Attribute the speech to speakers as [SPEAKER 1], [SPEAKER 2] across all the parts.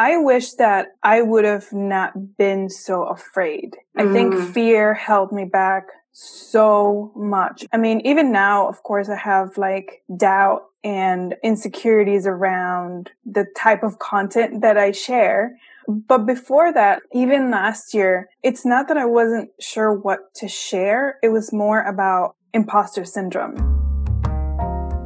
[SPEAKER 1] I wish that I would have not been so afraid. Mm. I think mm. fear held me back so much. I mean, even now, of course, I have like doubt and insecurities around the type of content that I share. But before that, even last year, it's not that I wasn't sure what to share. It was more about imposter syndrome.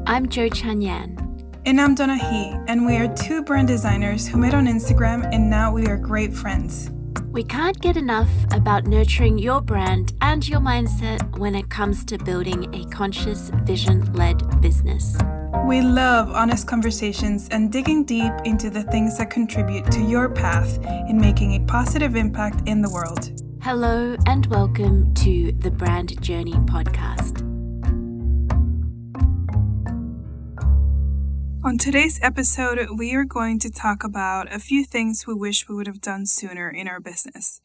[SPEAKER 2] I'm Jo ChunYan.
[SPEAKER 1] And I'm Donají, and we are two brand designers who met on Instagram and now we are great friends.
[SPEAKER 2] We can't get enough about nurturing your brand and your mindset when it comes to building a conscious, vision led business.
[SPEAKER 1] We love honest conversations and digging deep into the things that contribute to your path in making a positive impact in the world.
[SPEAKER 2] Hello, and welcome to the Brand Journey Podcast.
[SPEAKER 1] On today's episode, we are going to talk about a few things we wish we would have done sooner in our business.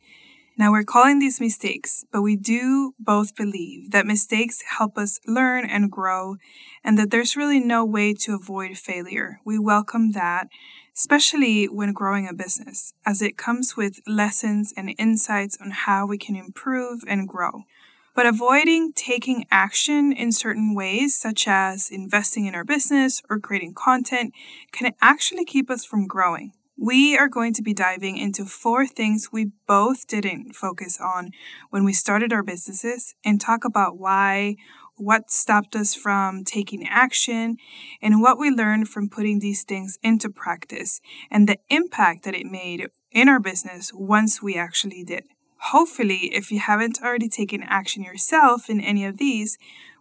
[SPEAKER 1] Now, we're calling these mistakes, but we do both believe that mistakes help us learn and grow, and that there's really no way to avoid failure. We welcome that, especially when growing a business, as it comes with lessons and insights on how we can improve and grow. But avoiding taking action in certain ways, such as investing in our business or creating content, can actually keep us from growing. We are going to be diving into four things we both didn't focus on when we started our businesses and talk about why, what stopped us from taking action, and what we learned from putting these things into practice and the impact that it made in our business once we actually did. Hopefully, if you haven't already taken action yourself in any of these,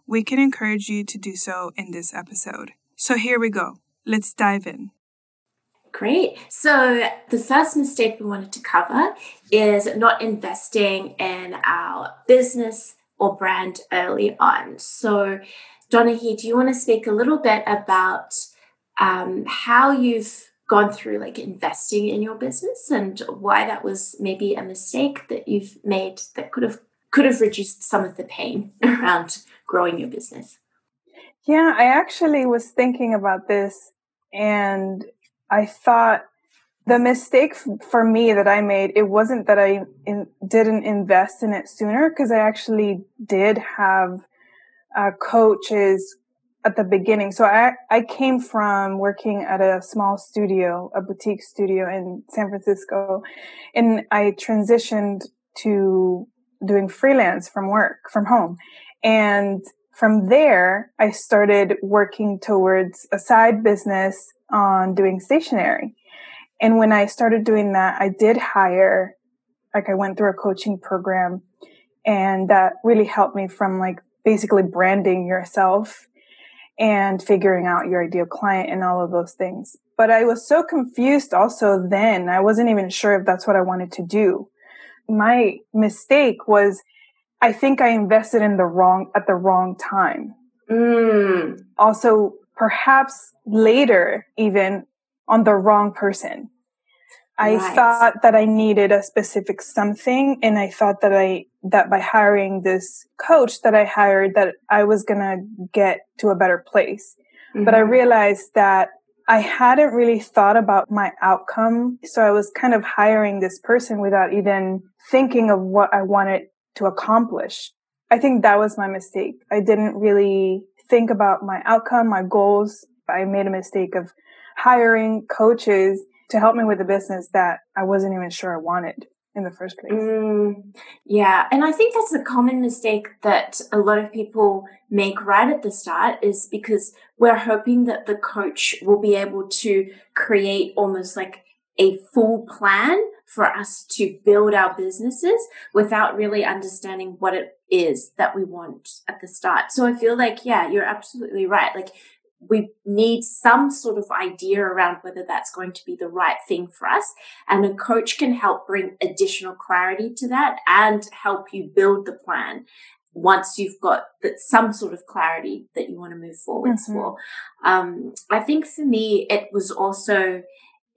[SPEAKER 1] we can encourage you to do so in this episode. So here we go. Let's dive in.
[SPEAKER 3] Great. So, the first mistake we wanted to cover is not investing in our business or brand early on. So, Donají, do you want to speak a little bit about um, how you've gone through like investing in your business and why that was maybe a mistake that you've made that could have could have reduced some of the pain around growing your business?
[SPEAKER 1] Yeah i actually was thinking about this and i thought the mistake for me that i made it wasn't that i in, didn't invest in it sooner because i actually did have uh, coaches at the beginning. So I I came from working at a small studio, a boutique studio in San Francisco, and I transitioned to doing freelance from work from home. And from there, I started working towards a side business on doing stationery. And when I started doing that, I did hire, like I went through a coaching program and that really helped me from like basically branding yourself and figuring out your ideal client and all of those things. But I was so confused also then. I wasn't even sure if that's what I wanted to do. My mistake was I think I invested in the wrong at the wrong time. Mm. Also, perhaps later, even on the wrong person. I right. thought that I needed a specific something and I thought that I that by hiring this coach that I hired that I was going to get to a better place. Mm-hmm. But I mm-hmm. realized that I hadn't really thought about my outcome. So I was kind of hiring this person without even thinking of what I wanted to accomplish. I think that was my mistake. I didn't really think about my outcome, my goals. I made a mistake of hiring coaches to help me with a business that I wasn't even sure I wanted in the first place. Mm,
[SPEAKER 3] yeah, and I think that's a common mistake that a lot of people make right at the start is because we're hoping that the coach will be able to create almost like a full plan for us to build our businesses without really understanding what it is that we want at the start. So I feel like, yeah, you're absolutely right. Like we need some sort of idea around whether that's going to be the right thing for us. And a coach can help bring additional clarity to that and help you build the plan once you've got that some sort of clarity that you want to move forwards mm-hmm. for. Um, I think for me, it was also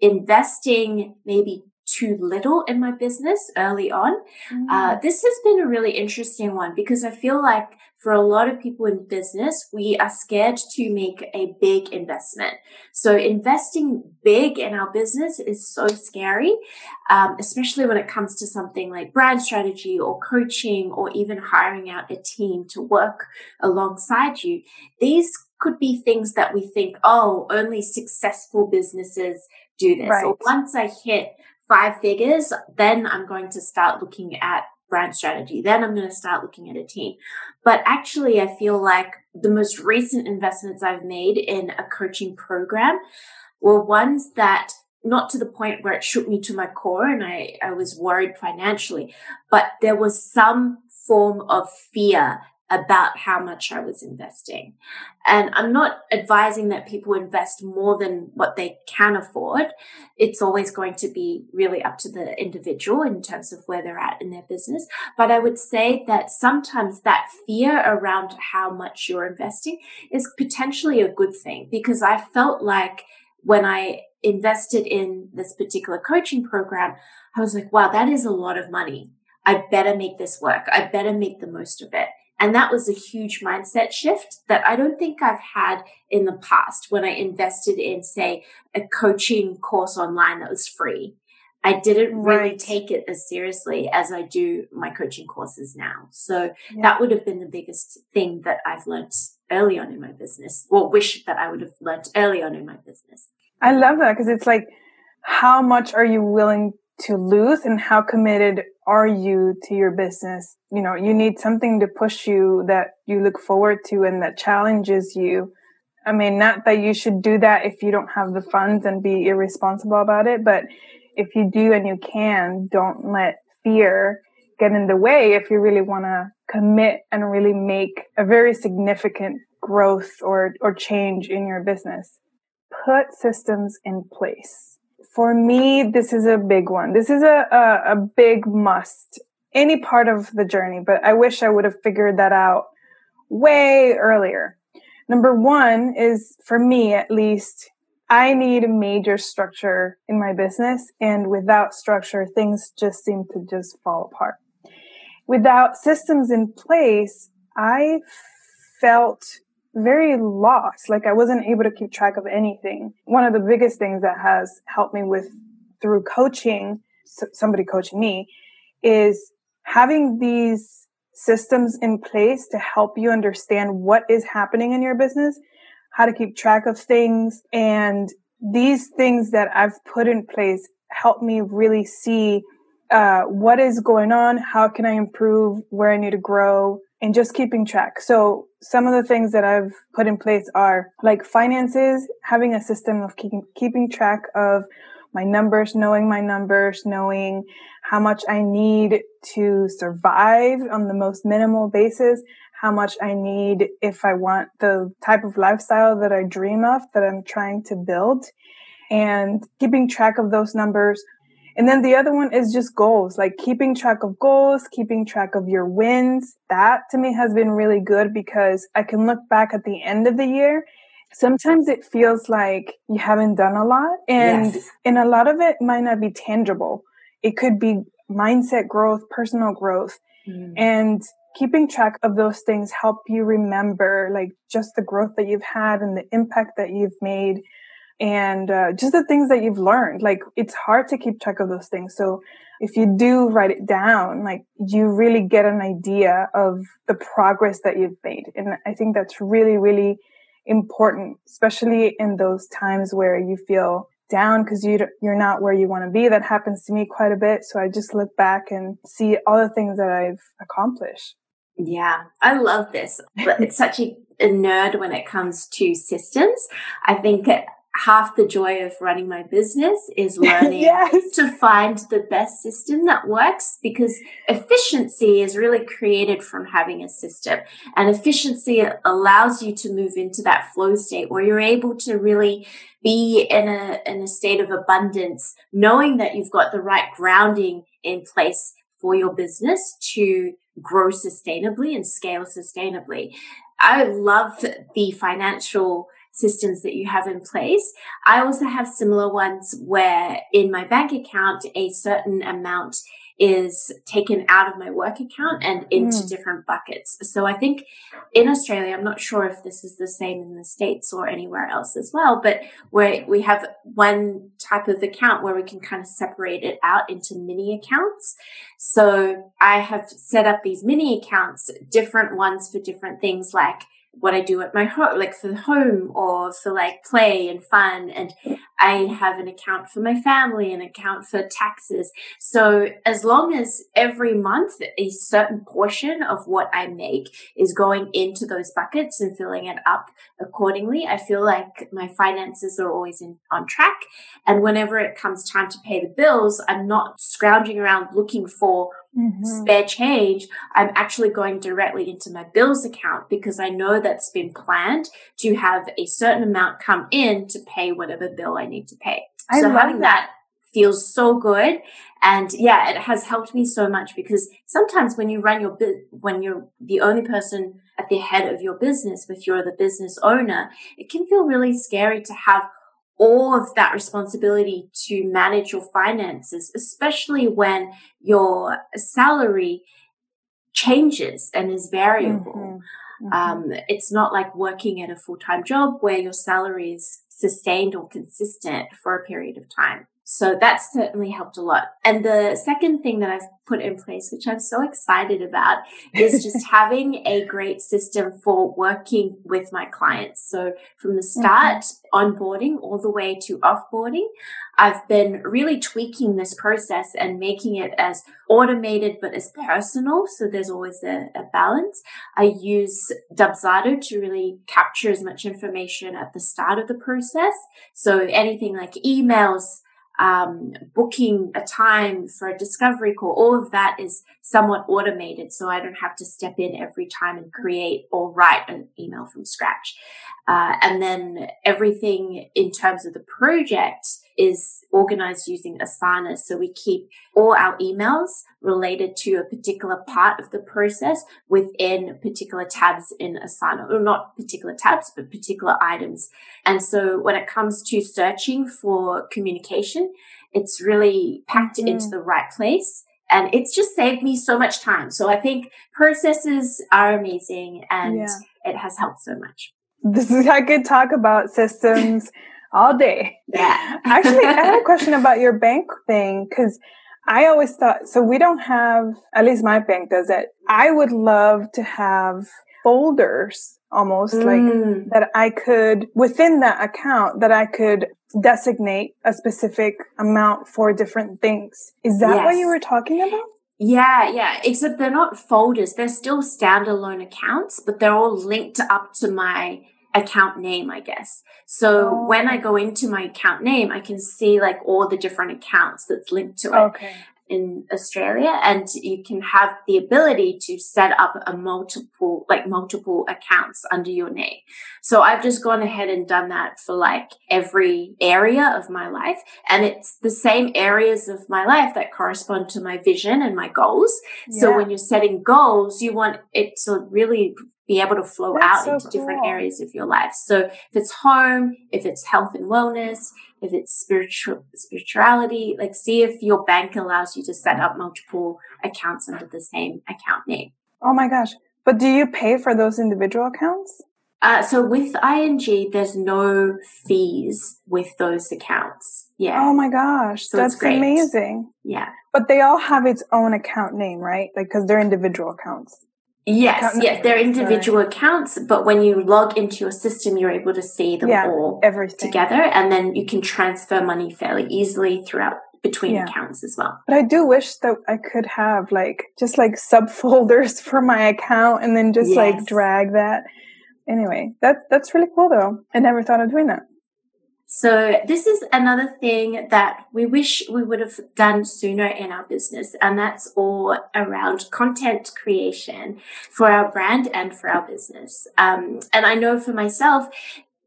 [SPEAKER 3] investing maybe too little in my business early on. Mm. Uh, this has been a really interesting one because I feel like for a lot of people in business, we are scared to make a big investment. So investing big in our business is so scary, um, especially when it comes to something like brand strategy or coaching or even hiring out a team to work alongside you. These could be things that we think, oh, only successful businesses do this. Right. Or once I hit five figures, then I'm going to start looking at brand strategy. Then I'm going to start looking at a team. But actually, I feel like the most recent investments I've made in a coaching program were ones that not to the point where it shook me to my core and I, I was worried financially, but there was some form of fear about how much I was investing. And I'm not advising that people invest more than what they can afford. It's always going to be really up to the individual in terms of where they're at in their business. But I would say that sometimes that fear around how much you're investing is potentially a good thing because I felt like when I invested in this particular coaching program, I was like, wow, that is a lot of money. I better make this work. I better make the most of it. And that was a huge mindset shift that I don't think I've had in the past when I invested in, say, a coaching course online that was free. I didn't really right. take it as seriously as I do my coaching courses now. So yeah. that would have been the biggest thing that I've learned early on in my business, or wish that I would have learned early on in my business.
[SPEAKER 1] I love that because it's like, how much are you willing to lose and how committed are you to your business? You know, you need something to push you that you look forward to and that challenges you. I mean, not that you should do that if you don't have the funds and be irresponsible about it, but if you do and you can, don't let fear get in the way if you really want to commit and really make a very significant growth or, or change in your business. Put systems in place for me, this is a big one. This is a, a, a big must, any part of the journey, but I wish I would have figured that out way earlier. Number one is for me, at least, I need a major structure in my business. And without structure, things just seem to just fall apart. Without systems in place, I felt very lost. Like I wasn't able to keep track of anything. One of the biggest things that has helped me with through coaching, somebody coaching me, is having these systems in place to help you understand what is happening in your business, how to keep track of things. And these things that I've put in place help me really see uh, what is going on, how can I improve, where I need to grow, and just keeping track. So some of the things that I've put in place are like finances, having a system of keeping, keeping track of my numbers, knowing my numbers, knowing how much I need to survive on the most minimal basis, how much I need if I want the type of lifestyle that I dream of, that I'm trying to build, and keeping track of those numbers, and then the other one is just goals, like keeping track of goals, keeping track of your wins. That to me has been really good because I can look back at the end of the year. Sometimes it feels like you haven't done a lot and yes. and a lot of it might not be tangible. It could be mindset growth, personal growth. Mm. And keeping track of those things help you remember like just the growth that you've had and the impact that you've made and uh, just the things that you've learned. Like it's hard to keep track of those things. So if you do write it down, like you really get an idea of the progress that you've made. And I think that's really, really important, especially in those times where you feel down because you you're not where you want to be. That happens to me quite a bit. So I just look back and see all the things that I've accomplished.
[SPEAKER 3] Yeah, I love this. But it's such a, a nerd when it comes to systems. I think half the joy of running my business is learning yes. to find the best system that works because efficiency is really created from having a system and efficiency allows you to move into that flow state where you're able to really be in a in a state of abundance knowing that you've got the right grounding in place for your business to grow sustainably and scale sustainably i love the financial systems that you have in place. I also have similar ones where in my bank account, a certain amount is taken out of my work account and into mm. different buckets. So I think in Australia, I'm not sure if this is the same in the States or anywhere else as well, but where we have one type of account where we can kind of separate it out into mini accounts. So I have set up these mini accounts, different ones for different things like what I do at my home, like for the home or for like play and fun. And I have an account for my family, an account for taxes. So as long as every month a certain portion of what I make is going into those buckets and filling it up accordingly, I feel like my finances are always in, on track. And whenever it comes time to pay the bills, I'm not scrounging around looking for mm-hmm. spare change, I'm actually going directly into my bills account because I know that's been planned to have a certain amount come in to pay whatever bill I need to pay. I so having that. that feels so good and yeah it has helped me so much because sometimes when you run your bit when you're the only person at the head of your business if you're the business owner it can feel really scary to have all of that responsibility to manage your finances, especially when your salary changes and is variable. Mm-hmm. Mm-hmm. Um, it's not like working at a full time job where your salary is sustained or consistent for a period of time. So that's certainly helped a lot. And the second thing that I've put in place, which I'm so excited about, is just having a great system for working with my clients. So from the start, onboarding all the way to offboarding, I've been really tweaking this process and making it as automated but as personal. So there's always a, a balance. I use Dubsado to really capture as much information at the start of the process. So anything like emails, um, booking a time for a discovery call, all of that is somewhat automated. So I don't have to step in every time and create or write an email from scratch. Uh, and then everything in terms of the project is organized using Asana. So we keep all our emails related to a particular part of the process within particular tabs in Asana, or not particular tabs, but particular items. And so when it comes to searching for communication, it's really packed mm-hmm. into the right place. And it's just saved me so much time. So I think processes are amazing and yeah. it has helped so much.
[SPEAKER 1] This is I could talk about systems all day.
[SPEAKER 3] Yeah.
[SPEAKER 1] Actually, I had a question about your bank thing because I always thought so. We don't have, at least my bank does it. I would love to have folders almost mm. like that I could within that account that I could designate a specific amount for different things. Is that yes. what you were talking about?
[SPEAKER 3] Yeah, yeah. Except they're not folders. They're still standalone accounts, but they're all linked up to my account name, I guess. So oh. when I go into my account name, I can see like all the different accounts that's linked to it. Okay. In Australia, and you can have the ability to set up a multiple, like multiple accounts under your name. So I've just gone ahead and done that for like every area of my life. And it's the same areas of my life that correspond to my vision and my goals. Yeah. So when you're setting goals, you want it to really be able to flow That's out so into cool. different areas of your life. So if it's home, if it's health and wellness, if it's spiritual spirituality, like see if your bank allows you to set up multiple accounts under the same account name.
[SPEAKER 1] Oh my gosh. But do you pay for those individual accounts?
[SPEAKER 3] Uh, so with ING, there's no fees with those accounts. Yeah.
[SPEAKER 1] Oh my gosh, so that's amazing.
[SPEAKER 3] Yeah.
[SPEAKER 1] But they all have its own account name, right? Like because they're individual accounts.
[SPEAKER 3] Yes, yes, they're individual accounts, but when you log into your system, you're able to see them yeah, all everything. together, and then you can transfer money fairly easily throughout between yeah. accounts as well.
[SPEAKER 1] But I do wish that I could have like just like subfolders for my account, and then just yes. like drag that. Anyway, that that's really cool though. I never thought of doing that.
[SPEAKER 3] So this is another thing that we wish we would have done sooner in our business. And that's all around content creation for our brand and for our business. Um, and I know for myself,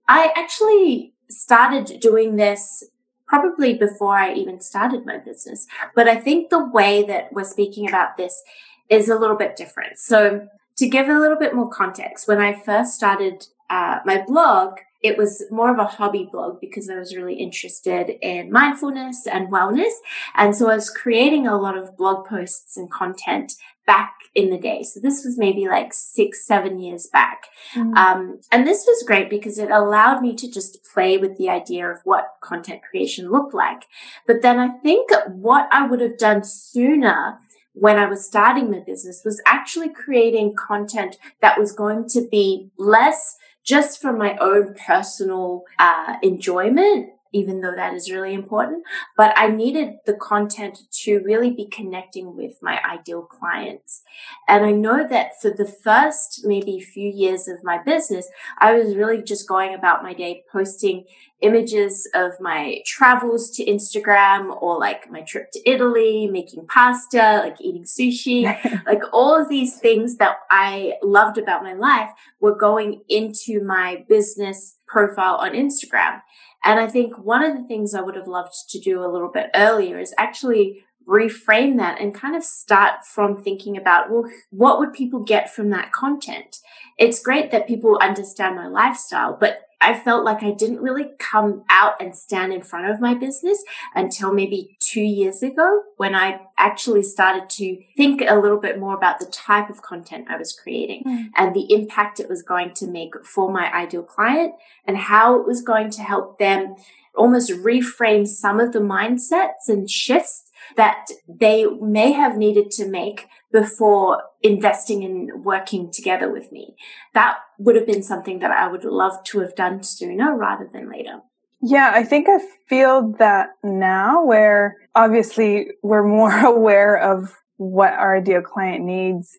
[SPEAKER 3] I actually started doing this probably before I even started my business. But I think the way that we're speaking about this is a little bit different. So to give a little bit more context, when I first started uh, my blog, it was more of a hobby blog because I was really interested in mindfulness and wellness. And so I was creating a lot of blog posts and content back in the day. So this was maybe like six, seven years back. Mm-hmm. Um, and this was great because it allowed me to just play with the idea of what content creation looked like. But then I think what I would have done sooner when I was starting my business was actually creating content that was going to be less just for my own personal uh, enjoyment even though that is really important. But I needed the content to really be connecting with my ideal clients. And I know that for the first maybe few years of my business, I was really just going about my day posting images of my travels to Instagram or like my trip to Italy, making pasta, like eating sushi, like all of these things that I loved about my life were going into my business profile on Instagram. And I think one of the things I would have loved to do a little bit earlier is actually reframe that and kind of start from thinking about, well, what would people get from that content? It's great that people understand my lifestyle, but I felt like I didn't really come out and stand in front of my business until maybe two years ago when I actually started to think a little bit more about the type of content I was creating mm. and the impact it was going to make for my ideal client and how it was going to help them almost reframe some of the mindsets and shifts that they may have needed to make before investing in working together with me. That would have been something that I would love to have done sooner rather than later.
[SPEAKER 1] Yeah, I think I feel that now where obviously we're more aware of what our ideal client needs.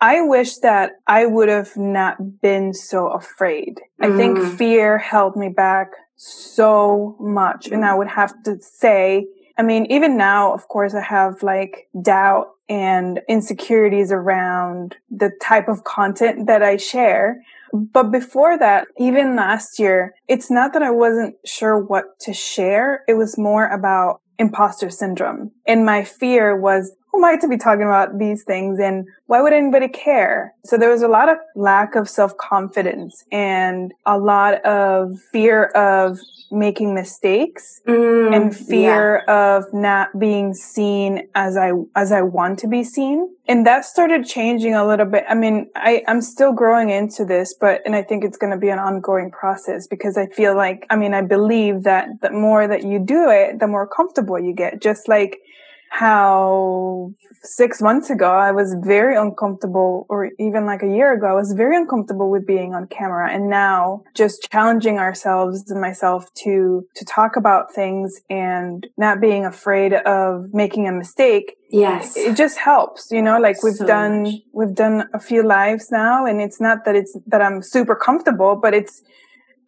[SPEAKER 1] I wish that I would have not been so afraid. Mm. I think mm. fear held me back so much. And I would have to say, I mean, even now, of course, I have like doubt and insecurities around the type of content that I share. But before that, even last year, it's not that I wasn't sure what to share. It was more about imposter syndrome. And my fear was, who am I to be talking about these things? And why would anybody care? So there was a lot of lack of self confidence and a lot of fear of making mistakes mm, and fear yeah. of not being seen as I as I want to be seen. And that started changing a little bit. I mean, I, I'm still growing into this, but and I think it's gonna be an ongoing process because I feel like I mean I believe that the more that you do it, the more comfortable you get. Just like how six months ago I was very uncomfortable, or even like a year ago, I was very uncomfortable with being on camera. And now just challenging ourselves and myself to, to talk about things and not being afraid of making a mistake.
[SPEAKER 3] Yes.
[SPEAKER 1] It just helps, you know, like we've so done, much. we've done a few lives now and it's not that it's, that I'm super comfortable, but it's,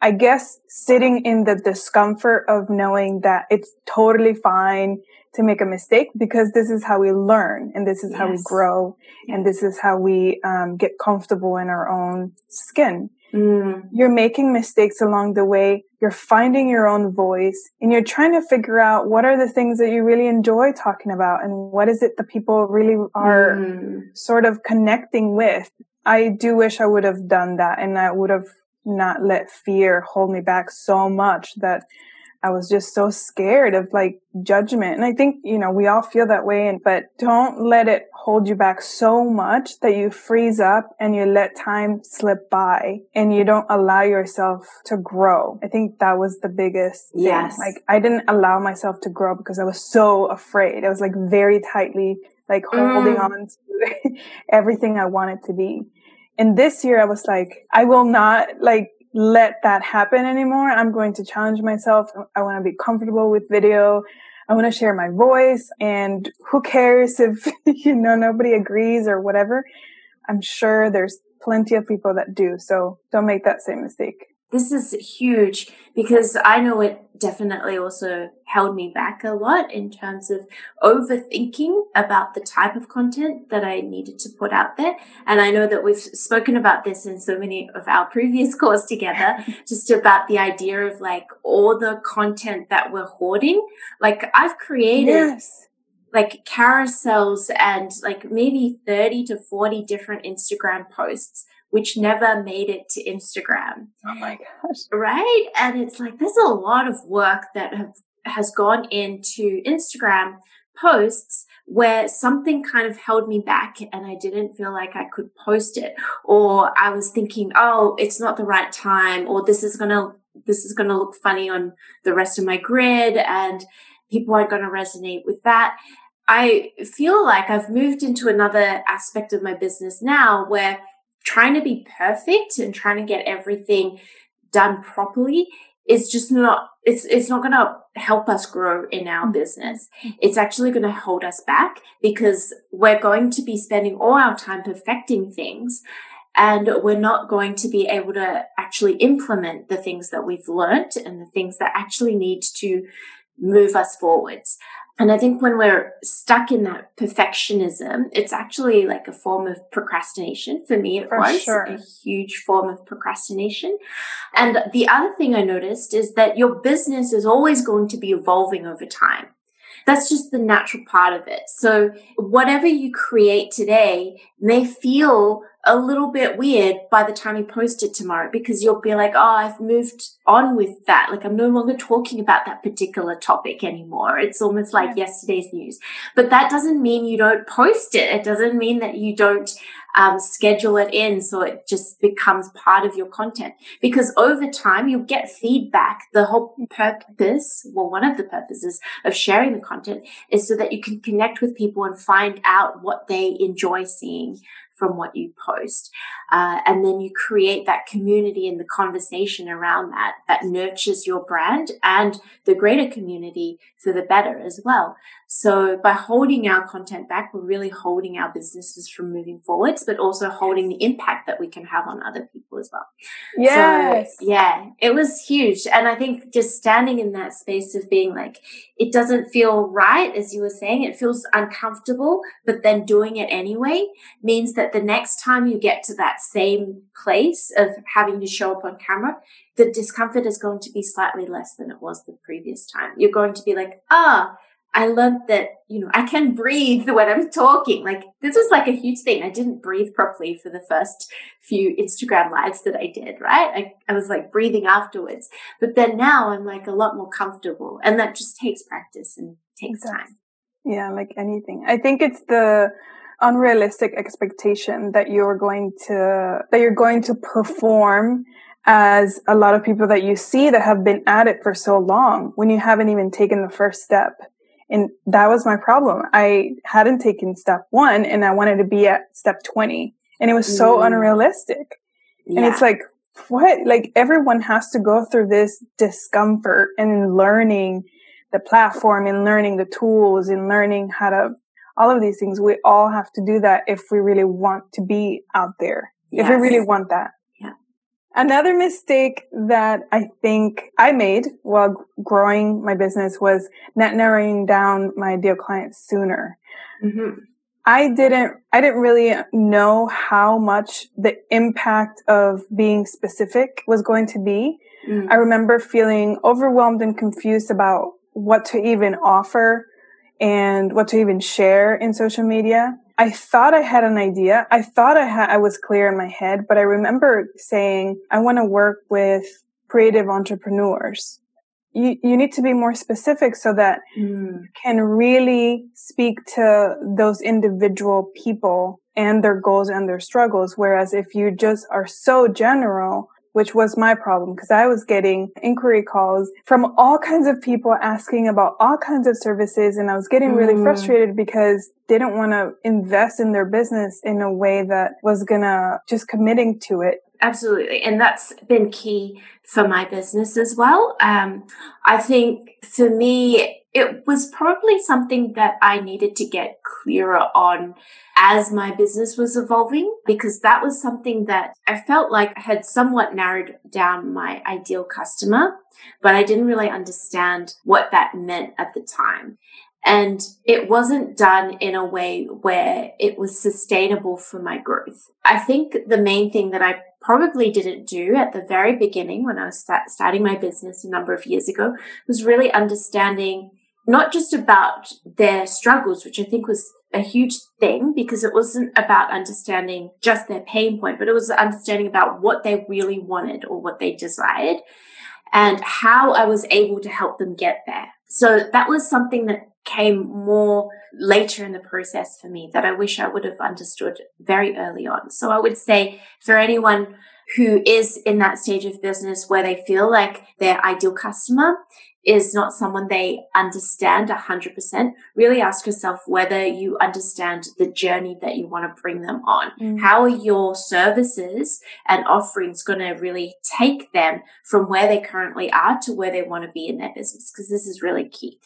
[SPEAKER 1] I guess sitting in the discomfort of knowing that it's totally fine to make a mistake because this is how we learn and this is yes. how we grow and this is how we um, get comfortable in our own skin. Mm. You're making mistakes along the way. You're finding your own voice and you're trying to figure out what are the things that you really enjoy talking about and what is it that people really are mm. sort of connecting with. I do wish I would have done that and I would have not let fear hold me back so much that I was just so scared of like judgment. And I think, you know, we all feel that way. And, but don't let it hold you back so much that you freeze up and you let time slip by and you don't allow yourself to grow. I think that was the biggest thing. Yes. Like I didn't allow myself to grow because I was so afraid. I was like very tightly, like holding mm. on to everything I wanted to be. And this year I was like, I will not like let that happen anymore. I'm going to challenge myself. I want to be comfortable with video. I want to share my voice and who cares if, you know, nobody agrees or whatever. I'm sure there's plenty of people that do. So don't make that same mistake
[SPEAKER 3] this is huge because I know it definitely also held me back a lot in terms of overthinking about the type of content that I needed to put out there. And I know that we've spoken about this in so many of our previous calls together, just about the idea of like all the content that we're hoarding. Like I've created yes like carousels and like maybe 30 to 40 different Instagram posts which never made it to Instagram.
[SPEAKER 1] Oh my gosh.
[SPEAKER 3] Right? And it's like there's a lot of work that have has gone into Instagram posts where something kind of held me back and I didn't feel like I could post it or I was thinking, "Oh, it's not the right time," or this is going to this is going to look funny on the rest of my grid and people aren't going to resonate with that. I feel like I've moved into another aspect of my business now where trying to be perfect and trying to get everything done properly is just not it's it's not going to help us grow in our mm-hmm. business it's actually going to hold us back because we're going to be spending all our time perfecting things and we're not going to be able to actually implement the things that we've learned and the things that actually need to move us forwards. And I think when we're stuck in that perfectionism, it's actually like a form of procrastination. For me, it For was sure. a huge form of procrastination. And the other thing I noticed is that your business is always going to be evolving over time. That's just the natural part of it. So whatever you create today may feel a little bit weird by the time you post it tomorrow because you'll be like, oh, I've moved on with that. Like I'm no longer talking about that particular topic anymore. It's almost like yesterday's news. But that doesn't mean you don't post it. It doesn't mean that you don't um, schedule it in so it just becomes part of your content. Because over time, you'll get feedback. The whole purpose, well, one of the purposes of sharing the content is so that you can connect with people and find out what they enjoy seeing from what you post. Uh, and then you create that community and the conversation around that that nurtures your brand and the greater community for the better as well. So by holding our content back, we're really holding our businesses from moving forwards, but also holding the impact that we can have on other people as well.
[SPEAKER 1] Yes.
[SPEAKER 3] So, yeah, it was huge. And I think just standing in that space of being like, it doesn't feel right, as you were saying, it feels uncomfortable, but then doing it anyway means that the next time you get to that same place of having to show up on camera, the discomfort is going to be slightly less than it was the previous time. You're going to be like, ah, I learned that, you know, I can breathe when I'm talking. Like this was like a huge thing. I didn't breathe properly for the first few Instagram lives that I did, right? I, I was like breathing afterwards. But then now I'm like a lot more comfortable and that just takes practice and takes time.
[SPEAKER 1] Yeah, like anything. I think it's the unrealistic expectation that you're going to that you're going to perform as a lot of people that you see that have been at it for so long when you haven't even taken the first step and that was my problem. I hadn't taken step one and I wanted to be at step 20. And it was so mm. unrealistic. Yeah. And it's like, what? Like everyone has to go through this discomfort and learning the platform and learning the tools and learning how to, all of these things. We all have to do that if we really want to be out there. Yes. If we really want that. Another mistake that I think I made while growing my business was not narrowing down my ideal clients sooner. Mm-hmm. I didn't, I didn't really know how much the impact of being specific was going to be. Mm. I remember feeling overwhelmed and confused about what to even offer and what to even share in social media. I thought I had an idea. I thought I had, I was clear in my head, but I remember saying, I want to work with creative entrepreneurs. You, you need to be more specific so that mm. you can really speak to those individual people and their goals and their struggles. Whereas if you just are so general, which was my problem because I was getting inquiry calls from all kinds of people asking about all kinds of services. And I was getting really mm. frustrated because they didn't want to invest in their business in a way that was going to just committing to it.
[SPEAKER 3] Absolutely. And that's been key for my business as well. Um, I think for me, it was probably something that I needed to get clearer on as my business was evolving, because that was something that I felt like I had somewhat narrowed down my ideal customer, but I didn't really understand what that meant at the time. And it wasn't done in a way where it was sustainable for my growth. I think the main thing that I probably didn't do at the very beginning when I was start, starting my business a number of years ago was really understanding not just about their struggles, which I think was a huge thing because it wasn't about understanding just their pain point, but it was understanding about what they really wanted or what they desired and how I was able to help them get there. So that was something that came more later in the process for me that I wish I would have understood very early on. So I would say for anyone who is in that stage of business where they feel like their ideal customer is not someone they understand 100%, really ask yourself whether you understand the journey that you want to bring them on. Mm. How are your services and offerings going to really take them from where they currently are to where they want to be in their business? Because this is really key.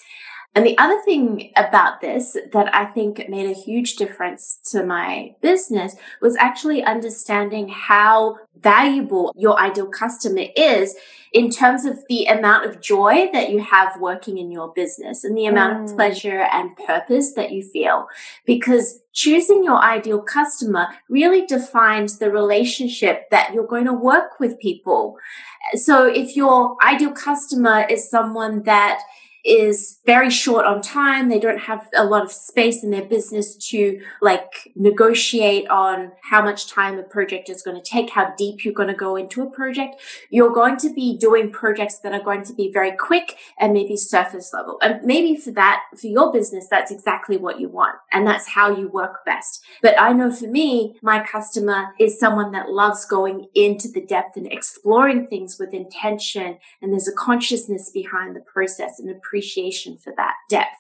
[SPEAKER 3] And the other thing about this that I think made a huge difference to my business was actually understanding how valuable your ideal customer is in terms of the amount of joy that you have working in your business and the amount mm. of pleasure and purpose that you feel. Because choosing your ideal customer really defines the relationship that you're going to work with people. So if your ideal customer is someone that is very short on time. They don't have a lot of space in their business to like negotiate on how much time a project is going to take, how deep you're going to go into a project. You're going to be doing projects that are going to be very quick and maybe surface level. And maybe for that, for your business, that's exactly what you want. And that's how you work best. But I know for me, my customer is someone that loves going into the depth and exploring things with intention. And there's a consciousness behind the process and appreciation appreciation for that depth.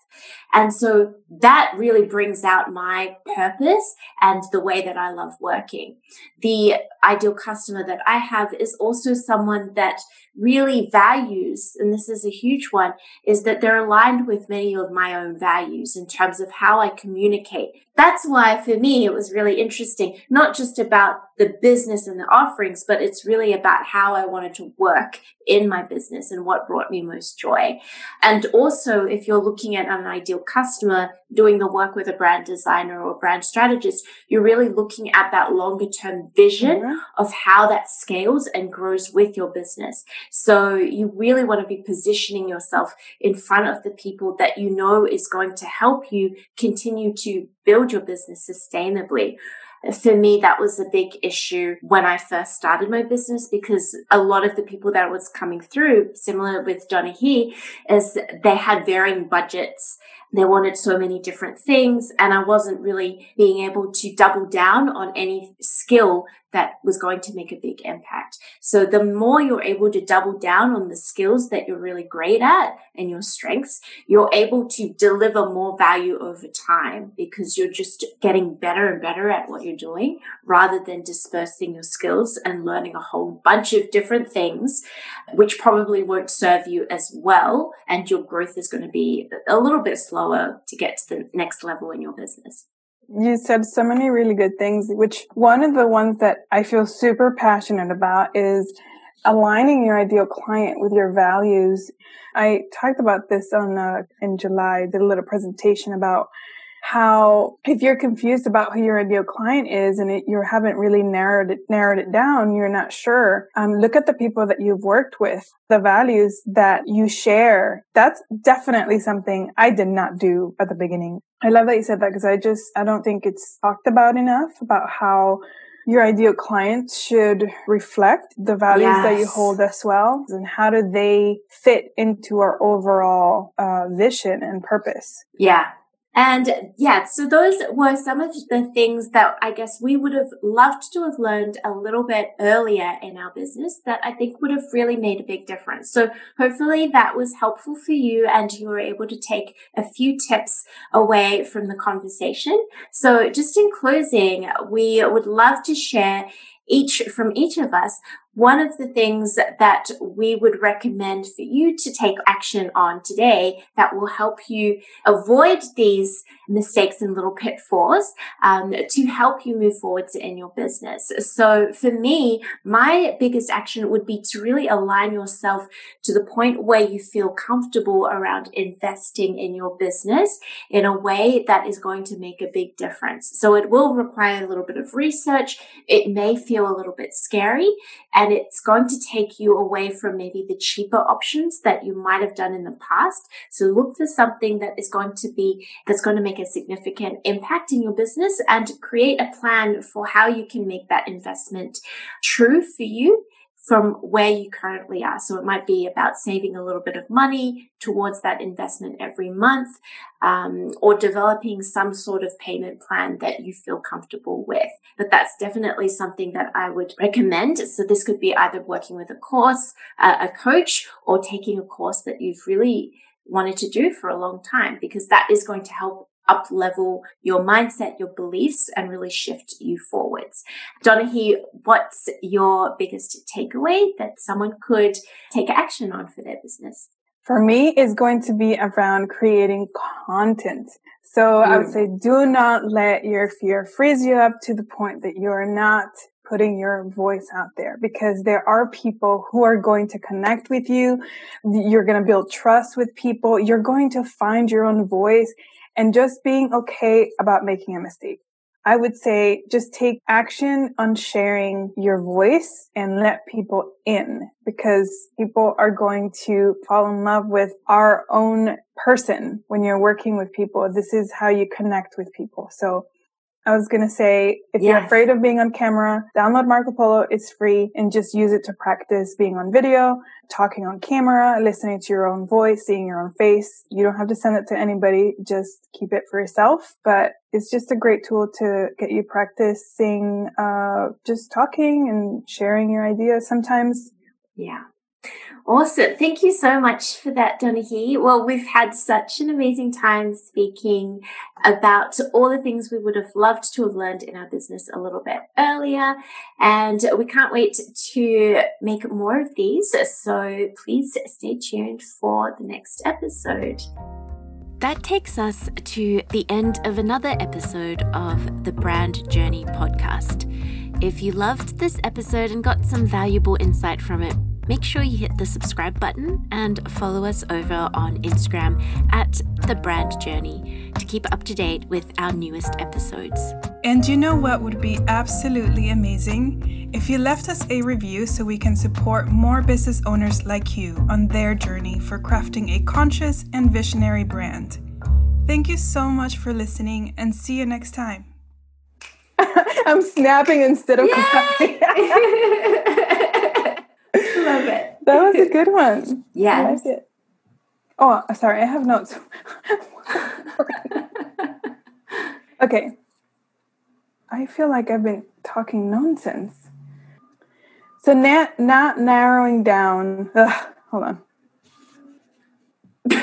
[SPEAKER 3] And so that really brings out my purpose and the way that I love working. The ideal customer that I have is also someone that really values, and this is a huge one, is that they're aligned with many of my own values in terms of how I communicate. That's why for me, it was really interesting, not just about the business and the offerings, but it's really about how I wanted to work in my business and what brought me most joy. And also, if you're looking at um, an ideal customer doing the work with a brand designer or brand strategist, you're really looking at that longer term vision mm-hmm. of how that scales and grows with your business. So you really want to be positioning yourself in front of the people that you know is going to help you continue to build your business sustainably for me, that was a big issue when I first started my business because a lot of the people that was coming through, similar with He, is they had varying budgets they wanted so many different things and I wasn't really being able to double down on any skill that was going to make a big impact. So the more you're able to double down on the skills that you're really great at and your strengths, you're able to deliver more value over time because you're just getting better and better at what you're doing rather than dispersing your skills and learning a whole bunch of different things, which probably won't serve you as well. And your growth is going to be a little bit slower to get to the next level in your business.
[SPEAKER 1] You said so many really good things, which one of the ones that I feel super passionate about is aligning your ideal client with your values. I talked about this on uh, in July, did a little presentation about how if you're confused about who your ideal client is and it, you haven't really narrowed it narrowed it down. You're not sure. Um, look at the people that you've worked with the values that you share. That's definitely something i did not do at the beginning. I love that you said that because i just i don't think it's talked about enough about how your ideal client should reflect the values yes. that you hold as well and how do they fit into our overall uh, vision and purpose.
[SPEAKER 3] Yeah and yeah, so those were some of the things that I guess we would have loved to have learned a little bit earlier in our business that I think would have really made a big difference. So hopefully that was helpful for you and you were able to take a few tips away from the conversation. So just in closing, we would love to share each from each of us one of the things that we would recommend for you to take action on today that will help you avoid these mistakes and little pitfalls um, to help you move forwards in your business. So for me, my biggest action would be to really align yourself to the point where you feel comfortable around investing in your business in a way that is going to make a big difference. So it will require a little bit of research. It may feel a little bit scary and it's going to take you away from maybe the cheaper options that you might have done in the past. So look for something that is going to be, that's going to make make a significant impact in your business and create a plan for how you can make that investment true for you from where you currently are. So it might be about saving a little bit of money towards that investment every month, um, or developing some sort of payment plan that you feel comfortable with. But that's definitely something that I would recommend. So this could be either working with a course, uh, a coach, or taking a course that you've really wanted to do for a long time, because that is going to help up level your mindset, your beliefs, and really shift you forwards. Donají, what's your biggest takeaway that someone could take action on for their business?
[SPEAKER 1] For me, is going to be around creating content. So mm. I would mm. say do not let your fear freeze you up to the point that you're not putting your voice out there because there are people who are going to connect with you. You're going to build trust with people. You're going to find your own voice and just being okay about making a mistake. I would say just take action on sharing your voice and let people in because people are going to fall in love with our own person when you're working with people. This is how you connect with people. So I was going to say, if yes. you're afraid of being on camera, download Marco Polo. It's free and just use it to practice being on video, talking on camera, listening to your own voice, seeing your own face. You don't have to send it to anybody. Just keep it for yourself. But it's just a great tool to get you practicing, uh, just talking and sharing your ideas sometimes.
[SPEAKER 3] Yeah. Awesome. Thank you so much for that, Donají. Well, we've had such an amazing time speaking about all the things we would have loved to have learned in our business a little bit earlier. And we can't wait to make more of these. So please stay tuned for the next episode.
[SPEAKER 2] That takes us to the end of another episode of the Brand Journey podcast. If you loved this episode and got some valuable insight from it, make sure you hit the subscribe button and follow us over on Instagram at The Brand Journey to keep up to date with our newest episodes.
[SPEAKER 1] And you know what would be absolutely amazing? If you left us a review so we can support more business owners like you on their journey for crafting a conscious and visionary brand. Thank you so much for listening and see you next time. I'm snapping instead of clapping.
[SPEAKER 3] Love it.
[SPEAKER 1] That was a good one.
[SPEAKER 3] Yeah. Like
[SPEAKER 1] oh, sorry, I have notes. okay. I feel like I've been talking nonsense. So not not narrowing down. Ugh, hold on.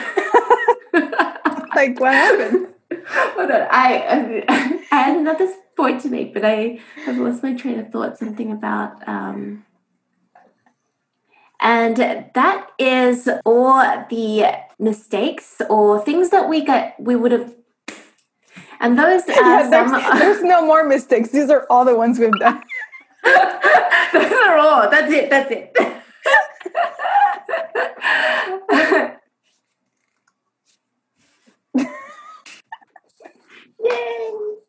[SPEAKER 1] like what happened?
[SPEAKER 3] Hold on. I I had another point to make, but I have lost my train of thought. Something about um, and that is all the mistakes or things that we get we would have and those yeah,
[SPEAKER 1] there's, some, there's no more mistakes. These are all the ones we've done.
[SPEAKER 3] those are all. That's it. That's it. Yay!